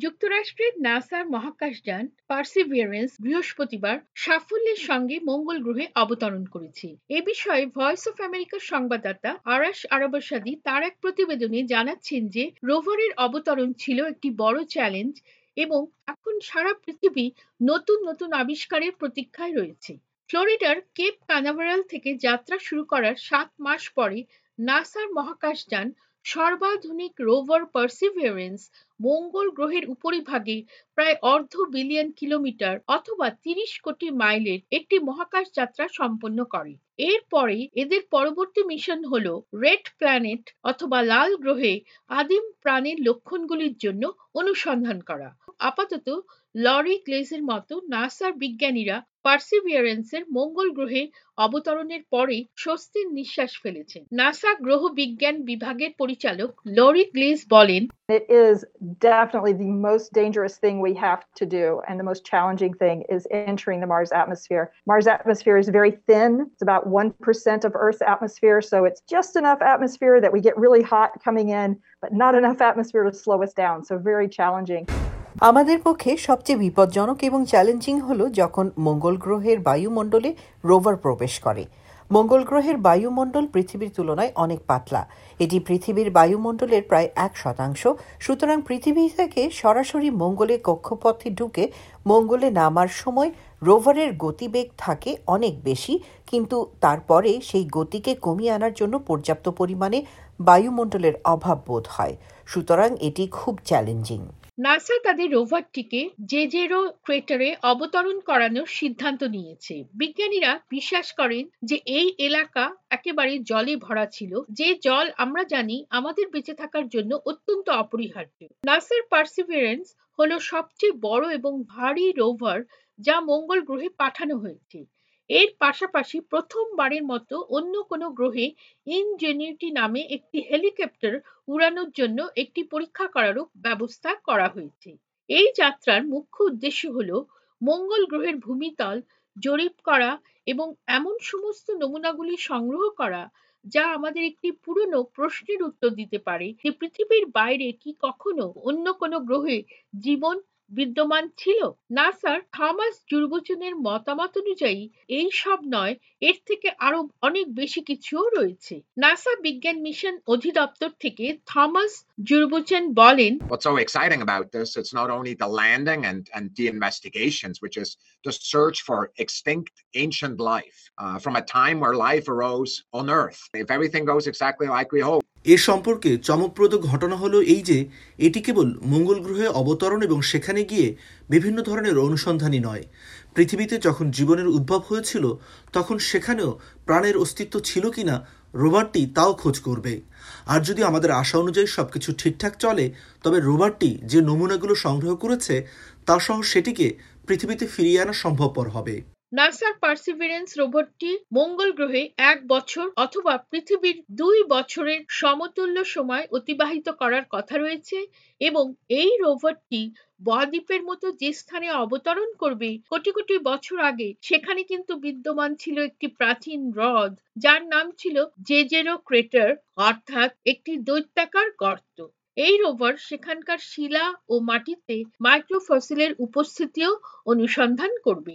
যুক্তরাষ্ট্রের নাসার মহাকাশযান পার্সিভিয়ারেন্স বৃহস্পতিবার সাফল্যের সঙ্গে মঙ্গল গ্রহে অবতরণ করেছে। এ বিষয়ে ভয়েস অফ আমেরিকার সংবাদদাতা আরাশ আরবাসাদি তার এক প্রতিবেদনে জানাচ্ছেন যে, রোভারের অবতরণ ছিল একটি বড় চ্যালেঞ্জ এবং এখন সারা পৃথিবী নতুন নতুন আবিষ্কারের প্রতীক্ষায় রয়েছে। ফ্লোরিডার কেপ কানাভারাল থেকে যাত্রা শুরু করার সাত মাস পরে নাসার মহাকাশযান সর্বাধুনিক রোভার পার্সিভিয়ারেন্স মঙ্গল গ্রহের উপরিভাগে প্রায় অর্ধ বিলিয়ন কিলোমিটার অথবা তিরিশ কোটি মাইলের একটি মহাকাশ যাত্রা সম্পন্ন করে। এরপরে এদের পরবর্তী মিশন হল রেড প্ল্যানেট অথবা লাল গ্রহে আদিম প্রাণের লক্ষণগুলির জন্য অনুসন্ধান করা। আপাতত লরি গ্লেজের মতো নাসার বিজ্ঞানীরা পার্সিভিয়ারেন্সের মঙ্গল গ্রহে অবতরণের পরে স্বস্তির নিঃশ্বাস ফেলেছেন। নাসা গ্রহ বিজ্ঞান বিভাগের পরিচালক লরি গ্লেজ বলেন It is definitely the most dangerous thing we have to do, and the most challenging thing is entering the Mars atmosphere. Mars atmosphere is very thin, it's about 1% of Earth's atmosphere, so it's just enough atmosphere that we get really hot coming in, but not enough atmosphere to slow us down, so very challenging. আমাদের পক্ষে সবচেয়ে বিপজ্জনক এবং challenging হলো যখন মঙ্গল গ্রহের বায়ুমণ্ডলে rover প্রবেশ করে মঙ্গল গ্রহের বায়ুমণ্ডল পৃথিবীর তুলনায় অনেক পাতলা। এটি পৃথিবীর বায়ুমণ্ডলের প্রায় এক শতাংশ। সুতরাং পৃথিবী থেকে সরাসরি মঙ্গলে কক্ষপথে ঢুকে মঙ্গলে নামার সময় রোভারের গতিবেগ থাকে অনেক বেশি, কিন্তু তারপরে সেই গতিকে কমিয়ে আনার জন্য পর্যাপ্ত পরিমাণে বায়ুমণ্ডলের অভাব বোধ হয়। সুতরাং এটি খুব চ্যালেঞ্জিং নাসা তাদের রোভারটিকে জেজেরো ক্রেটারে অবতরণ করানোর সিদ্ধান্ত নিয়েছে। বিজ্ঞানীরা বিশ্বাস করেন যে এই এলাকা একেবারে জলে ভরা ছিল। যে জল আমরা জানি আমাদের বেঁচে থাকার জন্য অত্যন্ত অপরিহার্য। নাসার পার্সিভিয়ারেন্স হলো সবচেয়ে বড় এবং ভারী রোভার যা মঙ্গল গ্রহে পাঠানো হয়েছে। এর পাশাপাশি প্রথমবারের মতো অন্য কোনো গ্রহে ইনজেনিউটি নামে একটি হেলিকপ্টার উড়ানোর জন্য একটি পরীক্ষা করারও ব্যবস্থা করা হয়েছে। এই যাত্রার মুখ্য উদ্দেশ্য হল মঙ্গল গ্রহের ভূমিতল জরিপ করা এবং এমন সমস্ত নমুনাগুলি সংগ্রহ করা যা আমাদের একটি পুরনো প্রশ্নের উত্তর দিতে পারে যে পৃথিবীর বাইরে কি কখনো অন্য কোনো গ্রহে জীবন বিদ্যমান ছিল নাসার থমাস জুরবুচনের মতামত অনুযায়ী এই সব নয় এর থেকে আরো অনেক বেশি কিছুও রয়েছে নাসা বিজ্ঞান মিশন অধিদপ্তর থেকে থমাস জুরবুচেন বলেন What's so exciting about this, it's not only the landing and, and the investigations, which is the search for extinct ancient life uh, from a time where life arose on Earth. If everything goes exactly like we hope, এ সম্পর্কে চমকপ্রদ ঘটনা হলো এই যে, এটি কেবল মঙ্গল গ্রহে অবতরণ এবং সেখানে গিয়ে বিভিন্ন ধরনের অনুসন্ধানই নয়। পৃথিবীতে যখন জীবনের উদ্ভব হয়েছিল, তখন সেখানেও প্রাণের অস্তিত্ব ছিল কিনা রোভারটি তাও খোঁজ করবে। আর যদি আমাদের আশা অনুযায়ী সবকিছু ঠিকঠাক চলে, তবে রোভারটি যে নমুনাগুলো সংগ্রহ করেছে, তা সহ সেটিকে পৃথিবীতে ফিরিয়ে আনা সম্ভবপর হবে। নাসার পার্সিভিয়ারেন্স রোবটটি মঙ্গল গ্রহে এক বছর অথবা পৃথিবীর দুই বছরের সমতুল্য সময় অতিবাহিত করার কথা রয়েছে এবং এই রোভারটি বদ্বীপের মতো যে স্থানে অবতরণ করবে কোটি কোটি বছর আগে, সেখানে কিন্তু বিদ্যমান ছিল একটি প্রাচীন হ্রদ, যার নাম ছিল জেজেরো ক্রেটার, অর্থাৎ একটি দৈত্যাকার গর্ত। এই রোভার সেখানকার শিলা ও মাটিতে মাইক্রোফসিলের উপস্থিতিও অনুসন্ধান করবে।